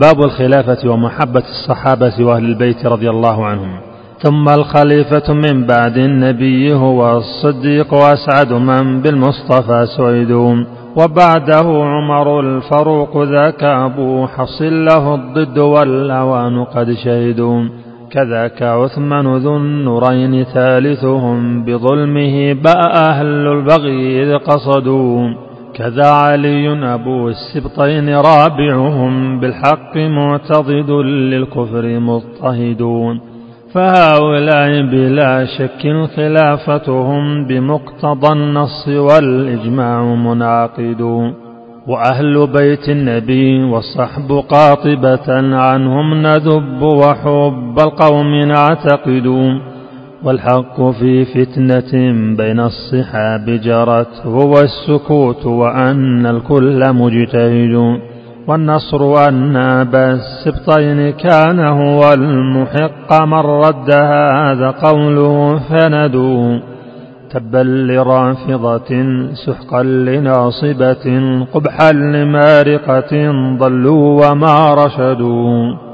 باب الخلافة ومحبة الصحابة وأهل البيت رضي الله عنهم. ثم الخليفة من بعد النبي هو الصديق وأسعد من بالمصطفى سعيد. وبعده عمر الفاروق ذاك أبو حصل له الضد والأوان قد شهدوا كذاك عثمان ذو النورين ثالثهم بظلمه باء أهل البغي إذ قصدوا. كذا علي أبو السبطين رابعهم بالحق معتضد للكفر مضطهدون فهؤلاء بلا شك خلافتهم بمقتضى النص والإجماع منعقد وأهل بيت النبي والصحب قاطبة عنهم ندب وحب القوم نعتقد والحق في فتنة بين الصحاب جرت هو السكوت وأن الكل مجتهد والنصر أن أبا السبطين كان هو المحق. من رد هذا قوله فندوا تبا لرافضة سحقا لناصبة قبحا لمارقة ضلوا وما رشدوا.